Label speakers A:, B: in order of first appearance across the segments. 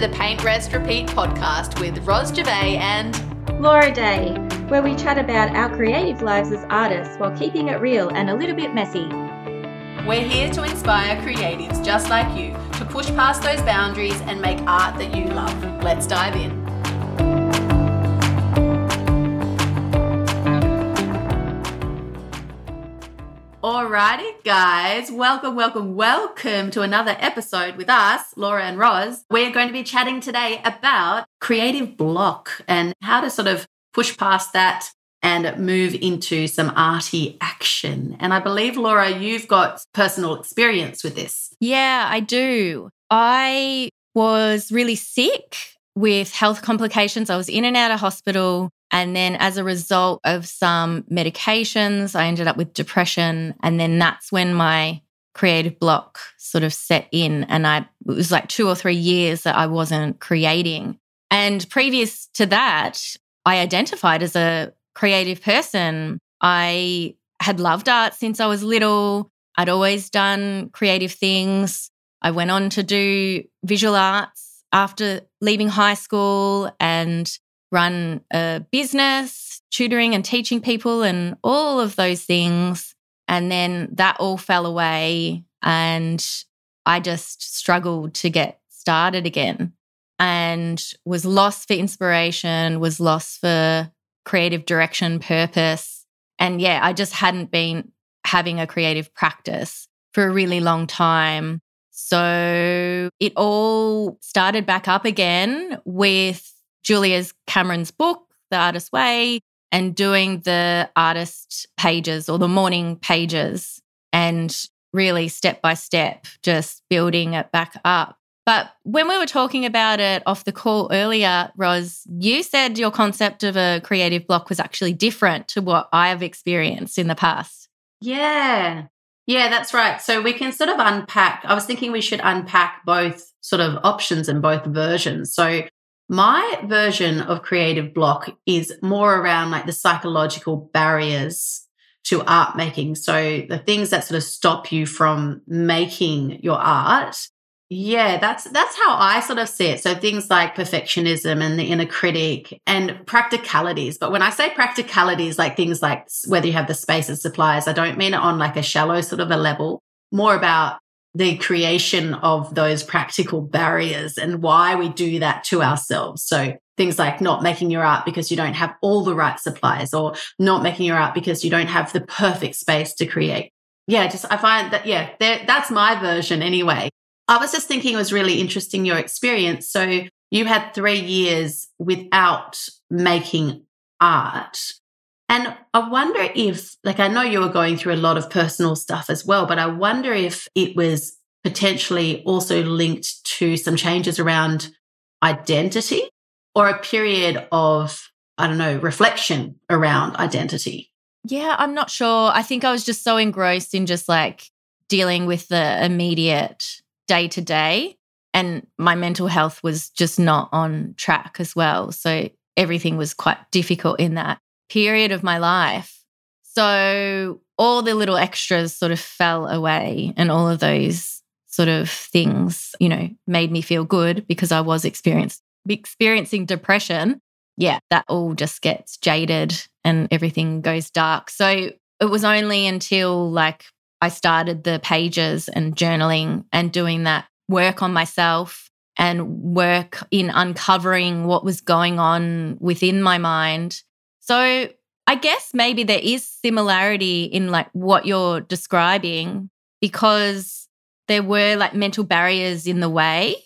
A: to the Paint Rest Repeat podcast with Ros Gervais and
B: Laura Day, where we chat about our creative lives as artists while keeping it real and a little bit messy.
A: We're here to inspire creatives just like you to push past those boundaries and make art that you love. Let's dive in. Alrighty, guys, welcome, welcome, welcome to another episode with us, Laura and Ros. We're going to be chatting today about creative block and how to sort of push past that and move into some arty action. And I believe, Laura, you've got personal experience with this.
C: Yeah, I do. I was really sick with health complications. I was in and out of hospital and then, as a result of some medications, I ended up with depression. And then that's when my creative block sort of set in. And I, it was like two or three years that I wasn't creating. And previous to that, I identified as a creative person. I had loved art since I was little. I'd always done creative things. I went on to do visual arts after leaving high school and run a business, tutoring and teaching people, and all of those things. And then that all fell away. And I just struggled to get started again and was lost for inspiration, was lost for creative direction, purpose. And yeah, I just hadn't been having a creative practice for a really long time. So it all started back up again with Julia's Cameron's book, The Artist's Way, and doing the artist pages or the morning pages and really step by step, just building it back up. But when we were talking about it off the call earlier, Ros, you said your concept of a creative block was actually different to what I have experienced in the past.
A: Yeah. Yeah, that's right. So we can sort of unpack. I was thinking we should unpack both sort of options and both versions. So my version of creative block is more around like the psychological barriers to art making. So the things that sort of stop you from making your art. Yeah, that's that's how I sort of see it. So things like perfectionism and the inner critic and practicalities. But when I say practicalities, like things like whether you have the space and supplies, I don't mean it on like a shallow sort of a level. More about the creation of those practical barriers and why we do that to ourselves. So things like not making your art because you don't have all the right supplies or not making your art because you don't have the perfect space to create. Yeah, just I find that, yeah, that's my version anyway. I was just thinking it was really interesting your experience. So you had three years without making art. And I wonder if, like, I know you were going through a lot of personal stuff as well, but I wonder if it was potentially also linked to some changes around identity or a period of, I don't know, reflection around identity.
C: Yeah, I'm not sure. I think I was just so engrossed in just like dealing with the immediate day to day. And my mental health was just not on track as well. So everything was quite difficult in that period of my life. So all the little extras sort of fell away and all of those sort of things, you know, made me feel good because I was experienced, experiencing depression. Yeah, that all just gets jaded and everything goes dark. So it was only until like I started the pages and journaling and doing that work on myself and work in uncovering what was going on within my mind so I guess maybe there is similarity in like what you're describing because there were like mental barriers in the way.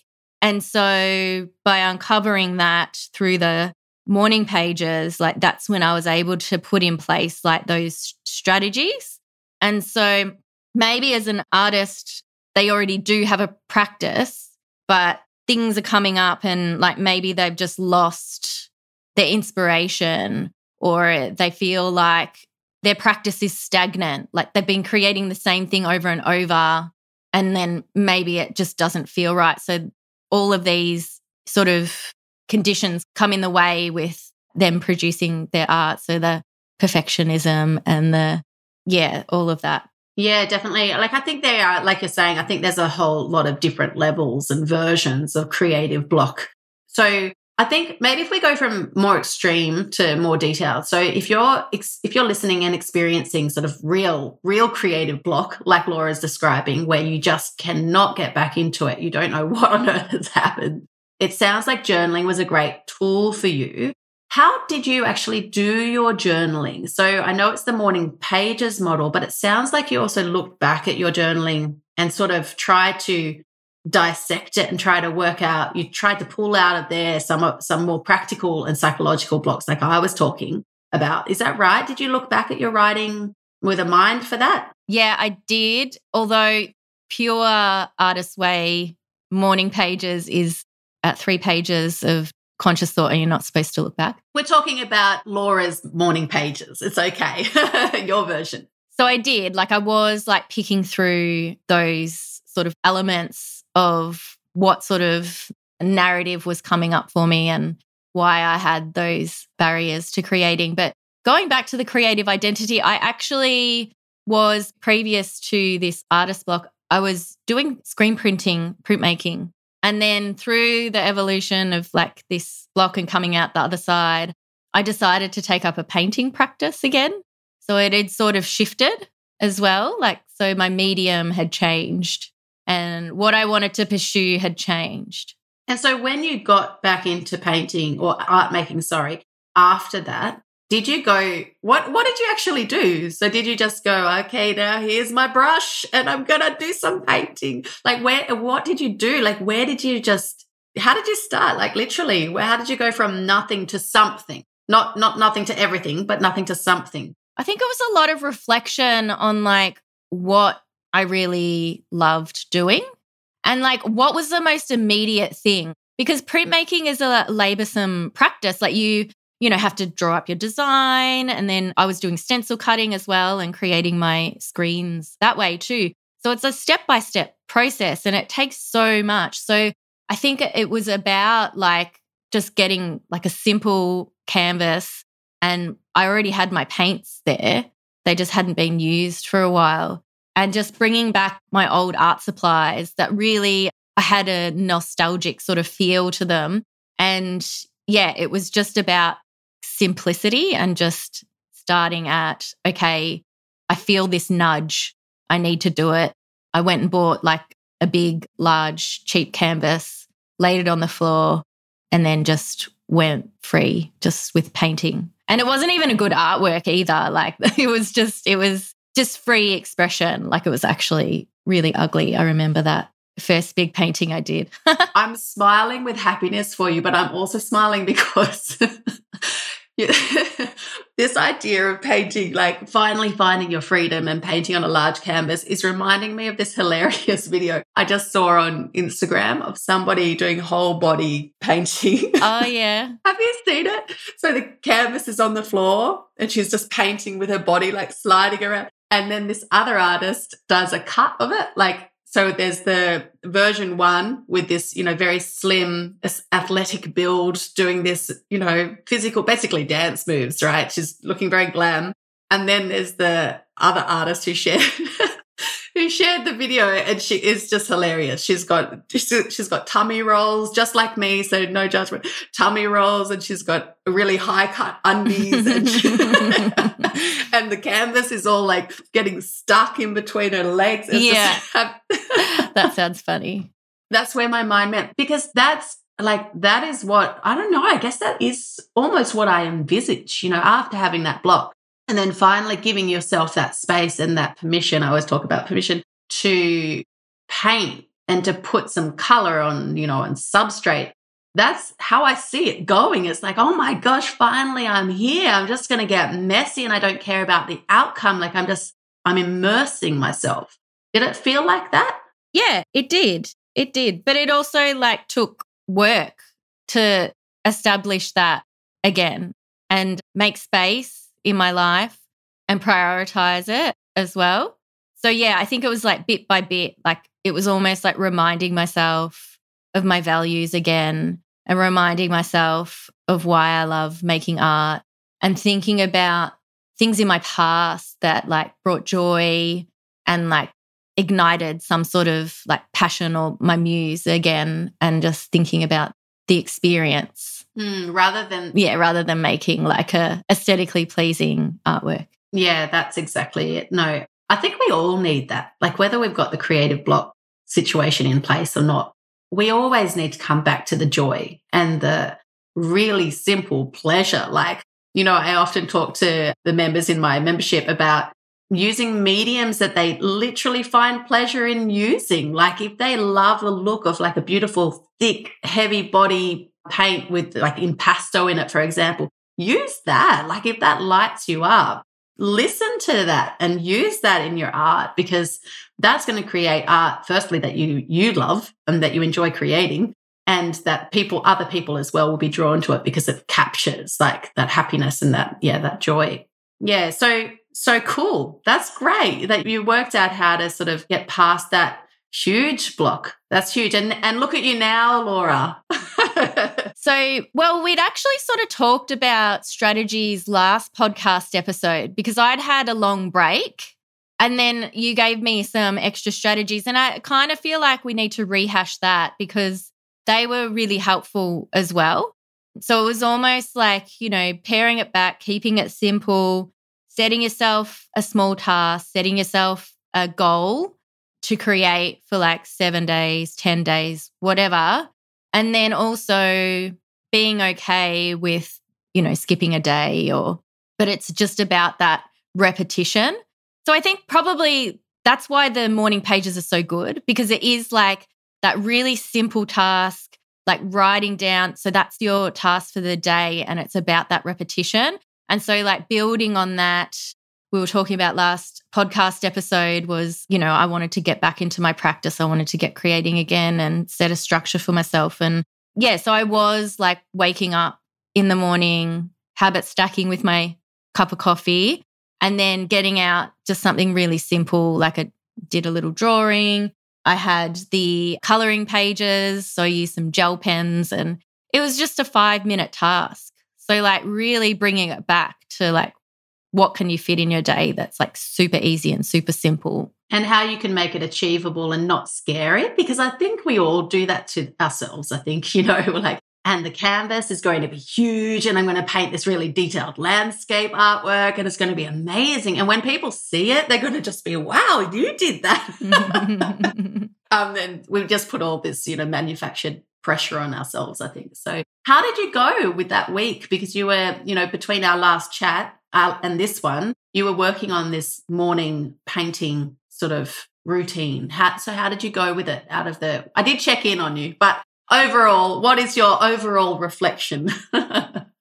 C: And so by uncovering that through the morning pages, like that's when I was able to put in place like those strategies. And so maybe as an artist, they already do have a practice, but things are coming up and like maybe they've just lost their inspiration or they feel like their practice is stagnant, like they've been creating the same thing over and over, and then maybe it just doesn't feel right. So, all of these sort of conditions come in the way with them producing their art. So, the perfectionism and the, yeah, all of that.
A: Yeah, definitely. Like I think they are, like you're saying, I think there's a whole lot of different levels and versions of creative block. So I think maybe if we go from more extreme to more detailed. So if you're if you're listening and experiencing sort of real real creative block like Laura's describing where you just cannot get back into it, you don't know what on earth has happened. It sounds like journaling was a great tool for you. How did you actually do your journaling? So I know it's the morning pages model, but it sounds like you also looked back at your journaling and sort of tried to dissect it and try to work out. You tried to pull out of there some some more practical and psychological blocks, like I was talking about. Is that right? Did you look back at your writing with a mind for that?
C: Yeah, I did. Although pure artist way morning pages is at three pages of conscious thought and you're not supposed to look back.
A: We're talking about Laura's morning pages. It's okay. Your version.
C: So I did. Like I was like picking through those sort of elements of what sort of narrative was coming up for me and why I had those barriers to creating. But going back to the creative identity, I actually was previous to this artist block, I was doing screen printing, printmaking and then through the evolution of like this block and coming out the other side, I decided to take up a painting practice again. So it had sort of shifted as well. Like, so my medium had changed and what I wanted to pursue had changed.
A: And so when you got back into painting or art making, sorry, after that, did you go what what did you actually do? So did you just go okay now here's my brush and i'm gonna do some painting. Like where what did you do? Like where did you just how did you start? Like literally where how did you go from nothing to something? Not not nothing to everything but nothing to something.
C: I think it was a lot of reflection on like what i really loved doing and like what was the most immediate thing because printmaking is a laborsome practice like you you know, have to draw up your design. And then I was doing stencil cutting as well and creating my screens that way too. So it's a step by step process and it takes so much. So I think it was about like just getting like a simple canvas and I already had my paints there. They just hadn't been used for a while. And just bringing back my old art supplies that really had a nostalgic sort of feel to them. And yeah, it was just about simplicity and just starting at, okay, I feel this nudge. I need to do it. I went and bought like a big, large, cheap canvas, laid it on the floor, and then just went free just with painting. And it wasn't even a good artwork either. Like it was just, it was just free expression. Like it was actually really ugly. I remember that first big painting I did.
A: I'm smiling with happiness for you, but I'm also smiling because this idea of painting, like finally finding your freedom and painting on a large canvas, is reminding me of this hilarious video I just saw on Instagram of somebody doing whole body painting.
C: Oh, yeah.
A: Have you seen it? So the canvas is on the floor and she's just painting with her body, like sliding around. And then this other artist does a cut of it, like so there's the version one with this, you know, very slim, athletic build, doing this, you know, physical, basically dance moves, right? She's looking very glam. And then there's the other artist who shared who shared the video and she is just hilarious. She's got she's got tummy rolls just like me, so no judgment. Tummy rolls and she's got really high cut undies and, she, and the canvas is all like getting stuck in between her legs.
C: It's yeah, that sounds funny.
A: That's where my mind went because that's like that is what I don't know. I guess that is almost what I envisage. You know, after having that block and then finally giving yourself that space and that permission. I always talk about permission to paint and to put some color on, you know, on substrate. That's how I see it going. It's like, oh my gosh, finally I'm here. I'm just going to get messy and I don't care about the outcome. Like I'm just, I'm immersing myself. Did it feel like that?
C: Yeah, it did. It did. But it also like took work to establish that again and make space in my life and prioritize it as well. So, yeah, I think it was like bit by bit, like it was almost like reminding myself of my values again and reminding myself of why I love making art and thinking about things in my past that like brought joy and like ignited some sort of like passion or my muse again and just thinking about the experience
A: mm, rather than
C: yeah rather than making like a aesthetically pleasing artwork.
A: Yeah that's exactly it. No i think we all need that. Like whether we've got the creative block situation in place or not we always need to come back to the joy and the really simple pleasure. Like you know i often talk to the members in my membership about using mediums that they literally find pleasure in using. Like if they love the look of like a beautiful, thick, heavy body paint with like impasto in it, for example, use that. Like if that lights you up, listen to that and use that in your art because that's going to create art, firstly, that you, you love and that you enjoy creating. And that people, other people as well will be drawn to it because it captures like that happiness and that, yeah, that joy. Yeah. So so cool. That's great that you worked out how to sort of get past that huge block. That's huge. And and look at you now, Laura.
C: so, well, we'd actually sort of talked about strategies last podcast episode because I'd had a long break and then you gave me some extra strategies and I kind of feel like we need to rehash that because they were really helpful as well. So it was almost like, you know, paring it back, keeping it simple, setting yourself a small task, setting yourself a goal to create for like seven days, 10 days, whatever. And then also being okay with, you know, skipping a day or, but it's just about that repetition. So I think probably that's why the morning pages are so good because it is like that really simple task, like writing down. So that's your task for the day and it's about that repetition. And so, like, building on that, we were talking about last podcast episode was, you know, I wanted to get back into my practice. I wanted to get creating again and set a structure for myself. And yeah, so I was like waking up in the morning, habit stacking with my cup of coffee, and then getting out just something really simple, like I did a little drawing. I had the coloring pages. So I used some gel pens and it was just a five minute task. So, like, really bringing it back to like, what can you fit in your day that's like super easy and super simple?
A: And how you can make it achievable and not scary. Because I think we all do that to ourselves. I think, you know, we're like, and the canvas is going to be huge and I'm going to paint this really detailed landscape artwork and it's going to be amazing. And when people see it, they're going to just be, wow, you did that. um, then we've just put all this, you know, manufactured pressure on ourselves, I think. So, how did you go with that week? Because you were, you know, between our last chat uh, and this one, you were working on this morning painting sort of routine. How, so, how did you go with it out of the? I did check in on you, but overall, what is your overall reflection?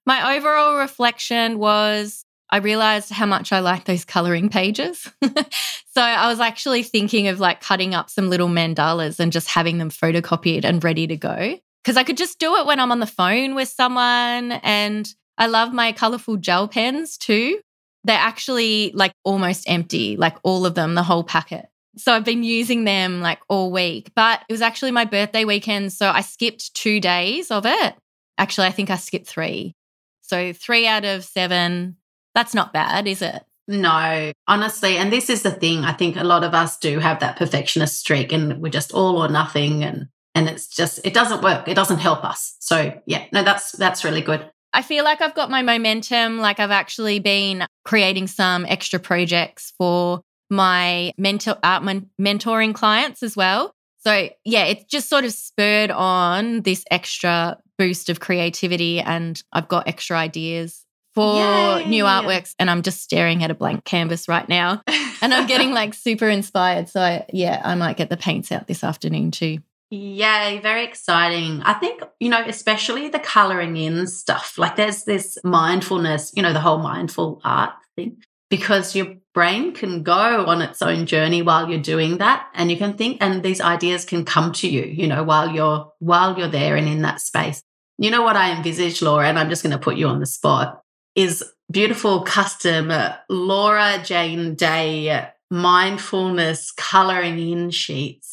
C: My overall reflection was I realized how much I like those coloring pages. so I was actually thinking of like cutting up some little mandalas and just having them photocopied and ready to go. Because I could just do it when I'm on the phone with someone. And I love my colorful gel pens too. They're actually like almost empty, like all of them, the whole packet. So I've been using them like all week, but it was actually my birthday weekend. So I skipped two days of it. Actually, I think I skipped three. So three out of seven that's not bad, is it?
A: No, honestly. And this is the thing. I think a lot of us do have that perfectionist streak and we're just all or nothing. And, and it's just, it doesn't work. It doesn't help us. So yeah, no, that's, that's really good.
C: I feel like I've got my momentum. Like I've actually been creating some extra projects for my mentor, art men- mentoring clients as well. So yeah, it's just sort of spurred on this extra boost of creativity and I've got extra ideas for Yay. new artworks and I'm just staring at a blank canvas right now and I'm getting like super inspired. So I, yeah, I might get the paints out this afternoon too.
A: Yay, very exciting. I think, you know, especially the coloring in stuff. Like there's this mindfulness, you know, the whole mindful art thing because your brain can go on its own journey while you're doing that and you can think and these ideas can come to you, you know, while you're while you're there and in that space. You know what I envisage, Laura, and I'm just going to put you on the spot is beautiful custom uh, Laura Jane Day uh, mindfulness coloring in sheets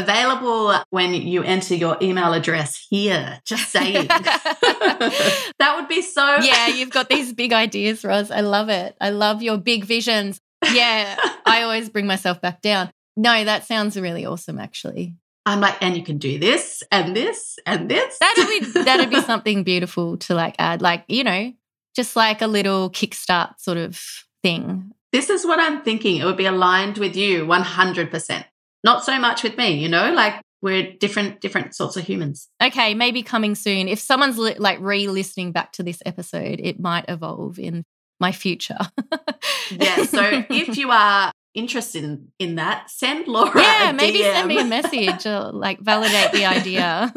A: available when you enter your email address here. Just saying. that would be so.
C: Yeah, you've got these big ideas, Ros. I love it. I love your big visions. yeah, I always bring myself back down. No, that sounds really awesome, actually.
A: I'm like, and you can do this and this and this.
C: That'd be that'd be something beautiful to like add, like you know, just like a little kickstart sort of thing.
A: This is what I'm thinking. It would be aligned with you 100%. Not so much with me, you know, like we're different different sorts of humans.
C: Okay, maybe coming soon. If someone's li- like re-listening back to this episode, it might evolve in my future.
A: yeah. So if you are interested in, in that, send Laura.
C: Yeah, maybe DM. send me a message or like validate the idea.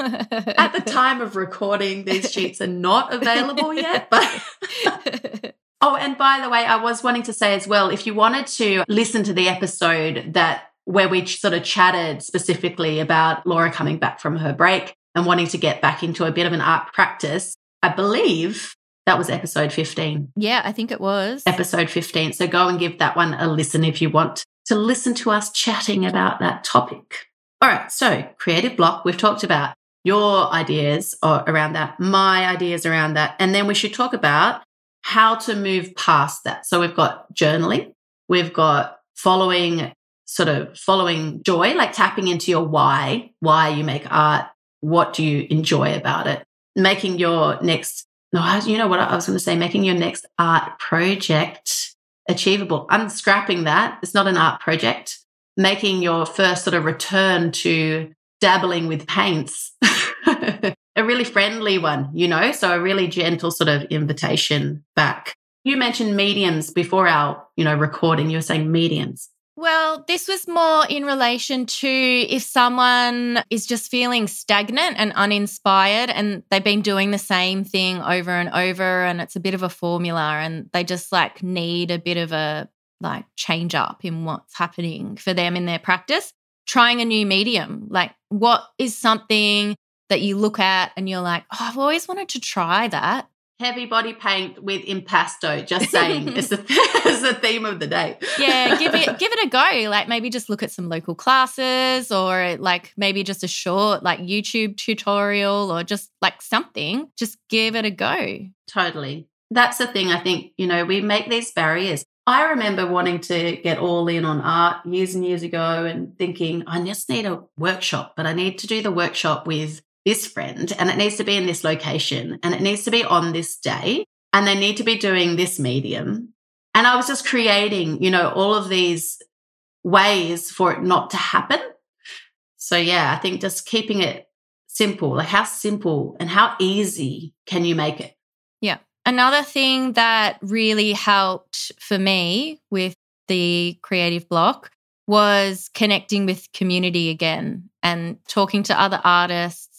A: At the time of recording, these sheets are not available yet, but. Oh, and by the way, I was wanting to say as well, if you wanted to listen to the episode that where we sort of chatted specifically about Laura coming back from her break and wanting to get back into a bit of an art practice, I believe that was episode 15.
C: Yeah, I think it was.
A: Episode 15. So go and give that one a listen if you want to listen to us chatting about that topic. All right. So, creative block, we've talked about your ideas around that, my ideas around that. And then we should talk about how to move past that. So, we've got journaling, we've got following, sort of following joy, like tapping into your why, why you make art, what do you enjoy about it, making your next no, you know what I was going to say, making your next art project achievable, unscrapping that. It's not an art project. Making your first sort of return to dabbling with paints, a really friendly one, you know, so a really gentle sort of invitation back. You mentioned mediums before our, you know, recording. You were saying mediums.
C: Well, this was more in relation to if someone is just feeling stagnant and uninspired and they've been doing the same thing over and over and it's a bit of a formula and they just like need a bit of a like change up in what's happening for them in their practice. Trying a new medium. Like, what is something that you look at and you're like, oh, I've always wanted to try that
A: heavy body paint with impasto. Just saying, it's, the, the theme of the day.
C: yeah, give it give it a go. Like maybe just look at some local classes, or like maybe just a short like YouTube tutorial, or just like something. Just give it a go.
A: Totally. That's the thing. I think you know we make these barriers. I remember wanting to get all in on art years and years ago and thinking, I just need a workshop, but I need to do the workshop with this friend and it needs to be in this location and it needs to be on this day and they need to be doing this medium. And I was just creating, you know, all of these ways for it not to happen. So yeah, I think just keeping it simple, like how simple and how easy can you make it?
C: Yeah. Another thing that really helped for me with the creative block was connecting with community again and talking to other artists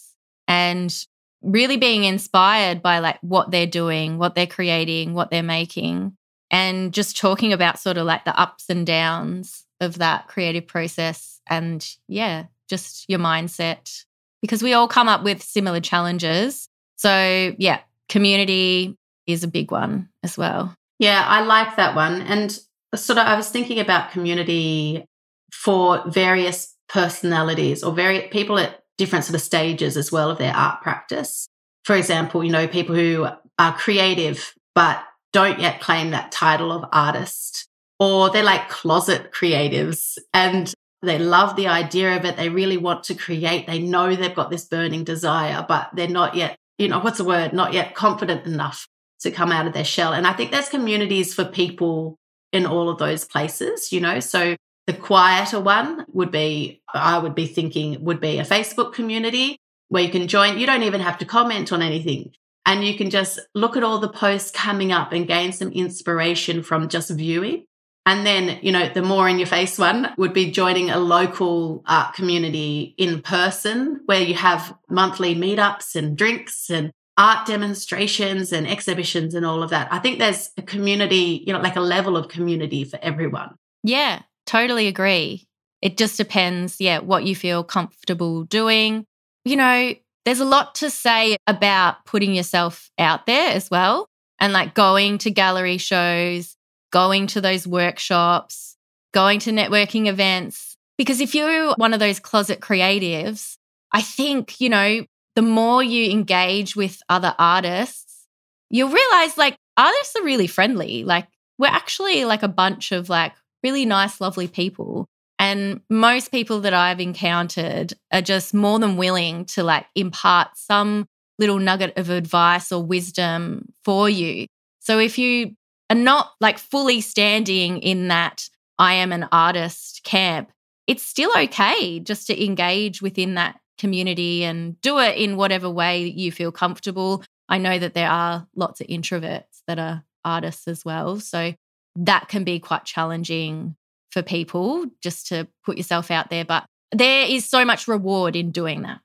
C: and really being inspired by like what they're doing, what they're creating, what they're making, and just talking about sort of like the ups and downs of that creative process and yeah, just your mindset because we all come up with similar challenges. So, yeah, community is a big one as well.
A: Yeah, I like that one. And sort of I was thinking about community for various personalities or very people at different sort of stages as well of their art practice. For example, you know, people who are creative but don't yet claim that title of artist, or they're like closet creatives and they love the idea of it. They really want to create. They know they've got this burning desire, but they're not yet, you know, what's the word? Not yet confident enough to come out of their shell. And I think there's communities for people in all of those places, you know. So the quieter one would be, I would be thinking, would be a Facebook community where you can join. You don't even have to comment on anything. And you can just look at all the posts coming up and gain some inspiration from just viewing. And then, you know, the more in your face one would be joining a local art community in person where you have monthly meetups and drinks and art demonstrations and exhibitions and all of that. I think there's a community, you know, like a level of community for everyone.
C: Yeah. Totally agree. It just depends, yeah, what you feel comfortable doing. You know, there's a lot to say about putting yourself out there as well and like going to gallery shows, going to those workshops, going to networking events. Because if you're one of those closet creatives, I think, you know, the more you engage with other artists, you'll realize like artists are really friendly. Like we're actually like a bunch of like really nice, lovely people. And most people that I've encountered are just more than willing to like impart some little nugget of advice or wisdom for you. So if you are not like fully standing in that I am an artist camp, it's still okay just to engage within that community and do it in whatever way you feel comfortable. I know that there are lots of introverts that are artists as well. So that can be quite challenging for people just to put yourself out there. But there is so much reward in doing that.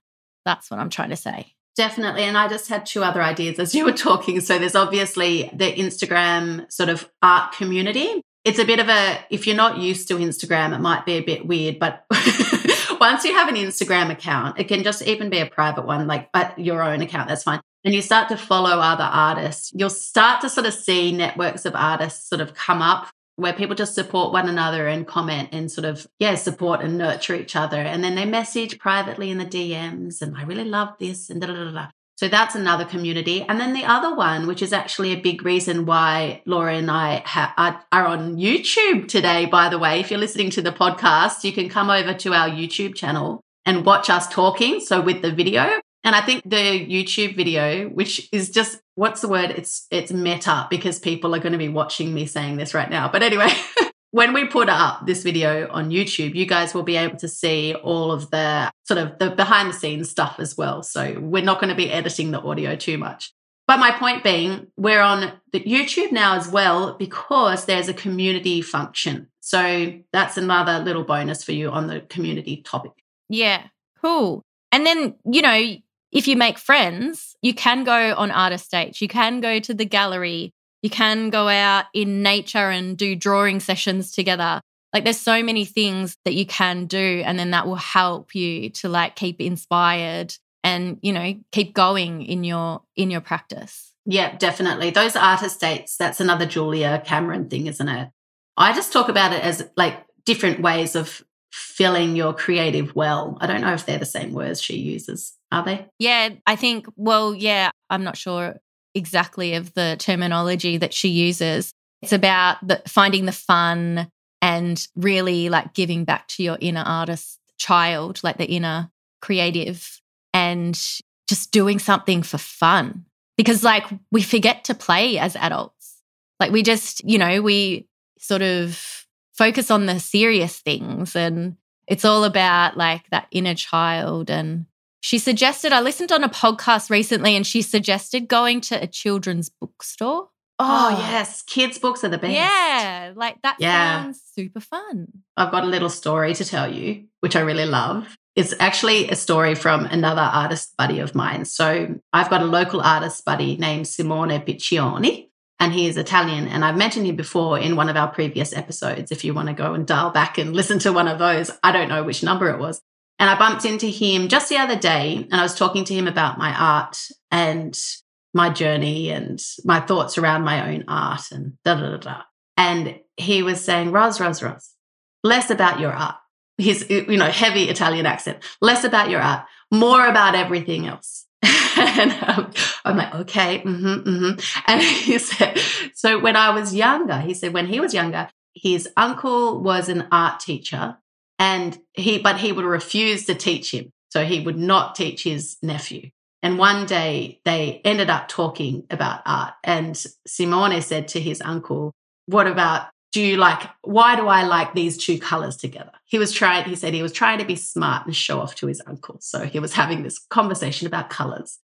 C: That's what I'm trying to say.
A: Definitely. And I just had two other ideas as you were talking. So there's obviously the Instagram sort of art community. It's a bit of a, if you're not used to Instagram, it might be a bit weird, but once you have an Instagram account, it can just even be a private one, like your own account, that's fine. And you start to follow other artists, you'll start to sort of see networks of artists sort of come up where people just support one another and comment and sort of, yeah, support and nurture each other. And then they message privately in the DMs and I really love this and da da da da. So that's another community. And then the other one, which is actually a big reason why Laura and I ha- are, are on YouTube today, by the way. If you're listening to the podcast, you can come over to our YouTube channel and watch us talking. So with the video. And I think the YouTube video, which is just what's the word? It's it's meta because people are going to be watching me saying this right now. But anyway, when we put up this video on YouTube, you guys will be able to see all of the sort of the behind the scenes stuff as well. So we're not going to be editing the audio too much. But my point being, we're on the YouTube now as well because there's a community function. So that's another little bonus for you on the community topic.
C: Yeah, cool. And then, you know, if you make friends, you can go on artist dates, you can go to the gallery, you can go out in nature and do drawing sessions together. Like there's so many things that you can do and then that will help you to like keep inspired and, you know, keep going in your in your practice.
A: Yeah, definitely. Those artist dates, that's another Julia Cameron thing, isn't it? I just talk about it as like different ways of filling your creative well. I don't know if they're the same words she uses. Are they?
C: Yeah, I think, well, yeah, I'm not sure exactly of the terminology that she uses. It's about the, finding the fun and really like giving back to your inner artist child, like the inner creative, and just doing something for fun. Because like we forget to play as adults. Like we just, you know, we sort of focus on the serious things and it's all about like that inner child and she suggested, I listened on a podcast recently and she suggested going to a children's bookstore.
A: Oh, oh yes. Kids' books are the best.
C: Yeah. Like that yeah. sounds super fun.
A: I've got a little story to tell you, which I really love. It's actually a story from another artist buddy of mine. So I've got a local artist buddy named Simone Piccioni, and he is Italian. And I've mentioned him before in one of our previous episodes. If you want to go and dial back and listen to one of those, I don't know which number it was. And I bumped into him just the other day and I was talking to him about my art and my journey and my thoughts around my own art and da da da da. And he was saying, Ros, Ros, Ros, less about your art. His, you know, heavy Italian accent, less about your art, more about everything else. and um, I'm like, okay, mm-hmm, mm-hmm. And he said, so when I was younger, he said, when he was younger, his uncle was an art teacher and he but he would refuse to teach him. So he would not teach his nephew. And one day they ended up talking about art. And simone said to his uncle what about do you like why do i like these two colors together? He was trying he said he was trying to be smart and show off to his uncle. So he was having this conversation about colors.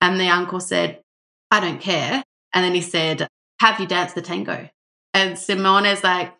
A: And the uncle said i don't care. And then he said have you danced the tango? And simone is like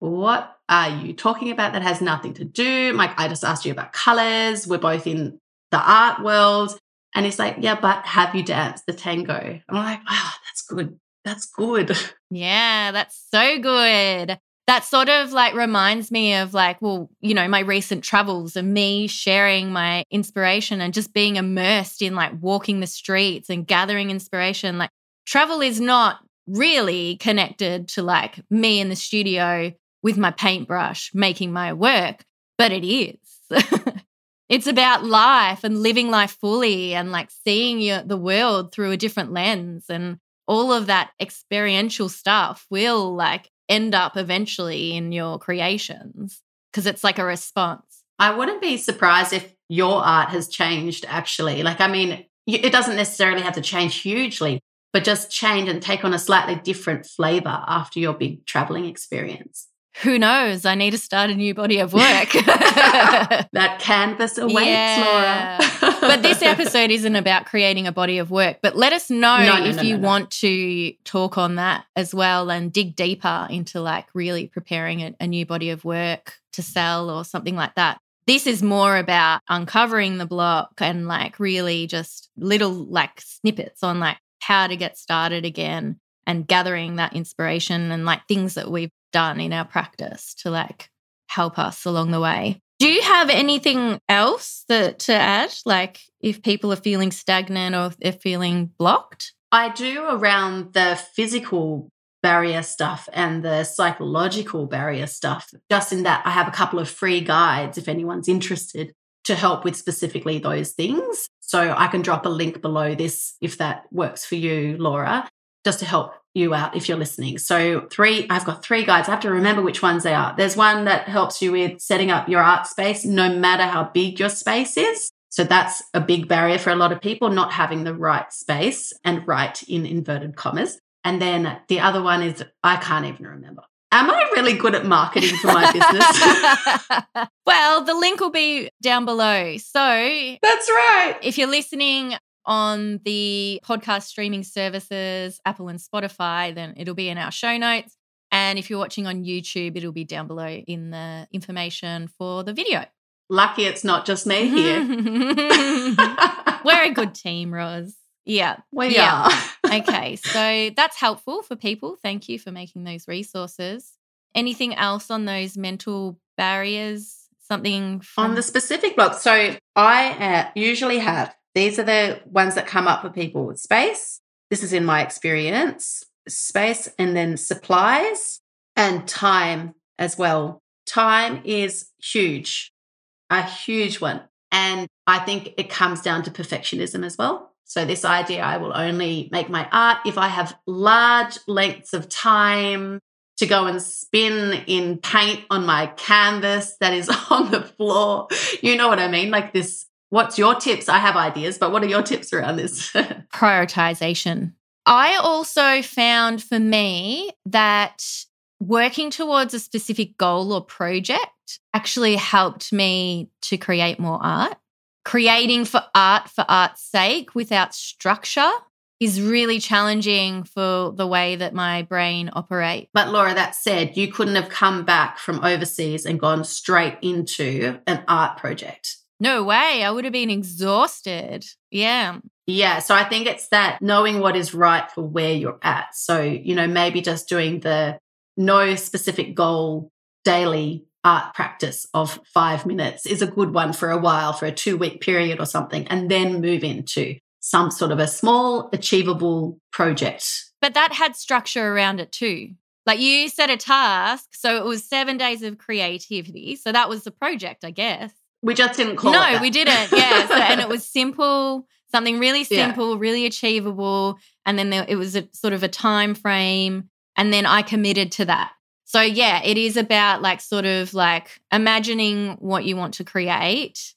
A: what are you talking about that has nothing to do? Like, I just asked you about colors. We're both in the art world. And he's like, yeah, but have you danced the tango? I'm like, wow, that's good. That's good.
C: Yeah, that's so good. That sort of like reminds me of like, well, you know, my recent travels and me sharing my inspiration and just being immersed in like walking the streets and gathering inspiration. Like, travel is not really connected to like me in the studio with my paintbrush making my work, but it is. it's about life and living life fully and like seeing your, the world through a different lens and all of that experiential stuff will like end up eventually in your creations because it's like a response.
A: I wouldn't be surprised if your art has changed actually. Like, I mean, it doesn't necessarily have to change hugely, but just change and take on a slightly different flavor after your big traveling experience.
C: Who knows? I need to start a new body of work.
A: that canvas awaits, yeah.
C: Laura. but this episode isn't about creating a body of work. But let us know no, no, if no, you want to talk on that as well and dig deeper into like really preparing a, a new body of work to sell or something like that. This is more about uncovering the block and like really just little like snippets on like how to get started again and gathering that inspiration and like things that we've done in our practice to like help us along the way. Do you have anything else that to add? Like if people are feeling stagnant or if they're feeling blocked?
A: I do around the physical barrier stuff and the psychological barrier stuff. Just in that, I have a couple of free guides if anyone's interested to help with specifically those things. So I can drop a link below this if that works for you, Laura, just to help you out if you're listening. So, three, I've got three guides. I have to remember which ones they are. There's one that helps you with setting up your art space, no matter how big your space is. So, that's a big barrier for a lot of people, not having the right space and right in inverted commas. And then the other one is, I can't even remember. Am I really good at marketing for my business?
C: well, the link will be down below. So
A: that's right.
C: If you're listening on the podcast streaming services, Apple and Spotify, then it'll be in our show notes. And if you're watching on YouTube, it'll be down below in the information for the video.
A: Lucky it's not just me here.
C: We're a good team, Ros. Yeah.
A: We
C: yeah.
A: are.
C: okay. So that's helpful for people. Thank you for making those resources. Anything else on those mental barriers? Something
A: from- on the specific block. So I uh, usually have these are the ones that come up for people with space. This is in my experience space and then supplies and time as well. Time is huge, a huge one. And I think it comes down to perfectionism as well. So, this idea I will only make my art if I have large lengths of time to go and spin in paint on my canvas that is on the floor. You know what I mean? Like this What's your tips? I have ideas, but what are your tips around this?
C: Prioritization. I also found for me that working towards a specific goal or project actually helped me to create more art. Creating for art for art's sake without structure is really challenging for the way that my brain operates.
A: But Laura, that said, you couldn't have come back from overseas and gone straight into an art project.
C: No way. I would have been exhausted. Yeah.
A: Yeah. So I think it's that knowing what is right for where you're at. So, you know, maybe just doing the no specific goal daily art practice of five minutes is a good one for a while, for a two week period or something, and then move into some sort of a small, achievable project.
C: But that had structure around it too. Like you set a task. So it was seven days of creativity. So that was the project, I guess.
A: We just didn't call
C: no,
A: it.
C: No, we didn't. Yeah. So, and it was simple, something really simple, yeah. really achievable. And then there, it was a sort of a time frame. And then I committed to that. So, yeah, it is about like sort of like imagining what you want to create,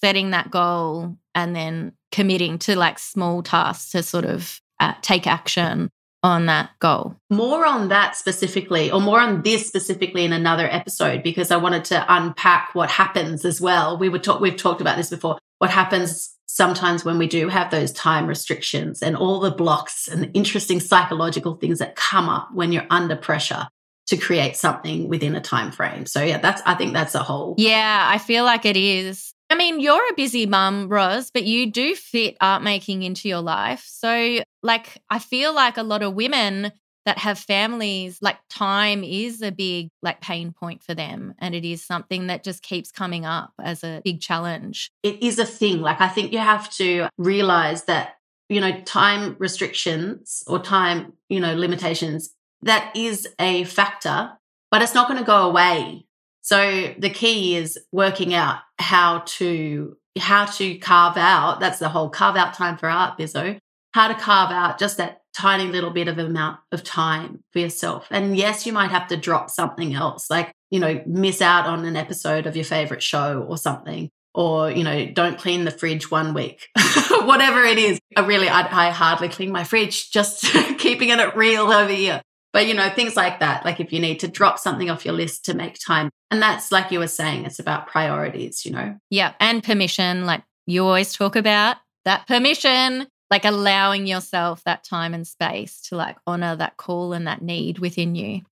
C: setting that goal, and then committing to like small tasks to sort of uh, take action on that goal?
A: More on that specifically, or more on this specifically in another episode, because I wanted to unpack what happens as well. We were talk- we've talked about this before. What happens sometimes when we do have those time restrictions and all the blocks and the interesting psychological things that come up when you're under pressure to create something within a time frame. So yeah, that's I think that's a whole.
C: Yeah, I feel like it is. I mean, you're a busy mum, Ros, but you do fit art making into your life. So, like, I feel like a lot of women that have families, like, time is a big, like, pain point for them. And it is something that just keeps coming up as a big challenge.
A: It is a thing. Like, I think you have to realize that, you know, time restrictions or time, you know, limitations, that is a factor, but it's not going to go away so the key is working out how to how to carve out. That's the whole carve out time for art, Bizzo. How to carve out just that tiny little bit of amount of time for yourself. And yes, you might have to drop something else, like, you know, miss out on an episode of your favorite show or something. Or, you know, don't clean the fridge one week, whatever it is. I really, I, I hardly clean my fridge, just keeping it real over here. But, you know, things like that. Like if you need to drop something off your list to make time. And that's like you were saying, it's about priorities, you know?
C: Yeah. And permission. Like you always talk about that permission, like allowing yourself that time and space to like honor that call and that need within you.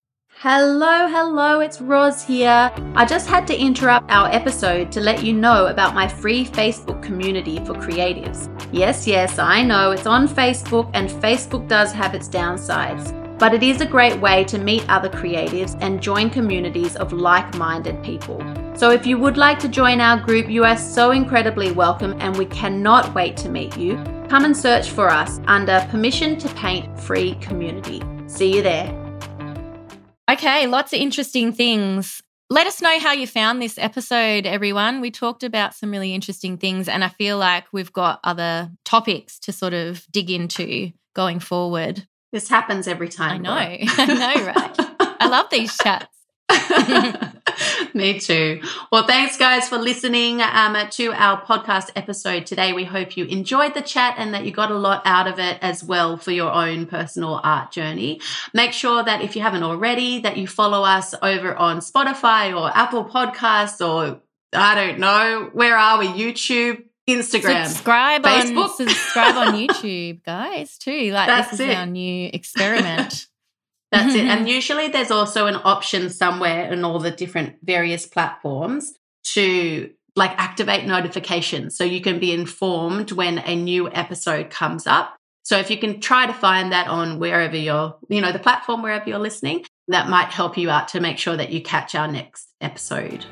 B: Hello, hello, it's Ros here. I just had to interrupt our episode to let you know about my free Facebook community for creatives. Yes, yes, I know it's on Facebook, and Facebook does have its downsides but it is a great way to meet other creatives and join communities of like minded people. So, if you would like to join our group, you are so incredibly welcome and we cannot wait to meet you. Come and search for us under Permission to Paint Free Community. See you there.
C: Okay, lots of interesting things. Let us know how you found this episode, everyone. We talked about some really interesting things, and I feel like we've got other topics to sort of dig into going forward.
A: This happens every time.
C: I know. I know, right? I love these chats.
A: Me too. Well, thanks, guys, for listening um, to our podcast episode today. We hope you enjoyed the chat and that you got a lot out of it as well for your own personal art journey. Make sure that if you haven't already, that you follow us over on Spotify or Apple Podcasts or I don't know, where are we? YouTube, Instagram,
C: subscribe Facebook. on subscribe on YouTube, guys. Too like That's this is it. our new experiment.
A: That's it. And usually there's also an option somewhere in all the different various platforms to like activate notifications so you can be informed when a new episode comes up. So if you can try to find that on wherever you're, you know, the platform wherever you're listening, that might help you out to make sure that you catch our next episode.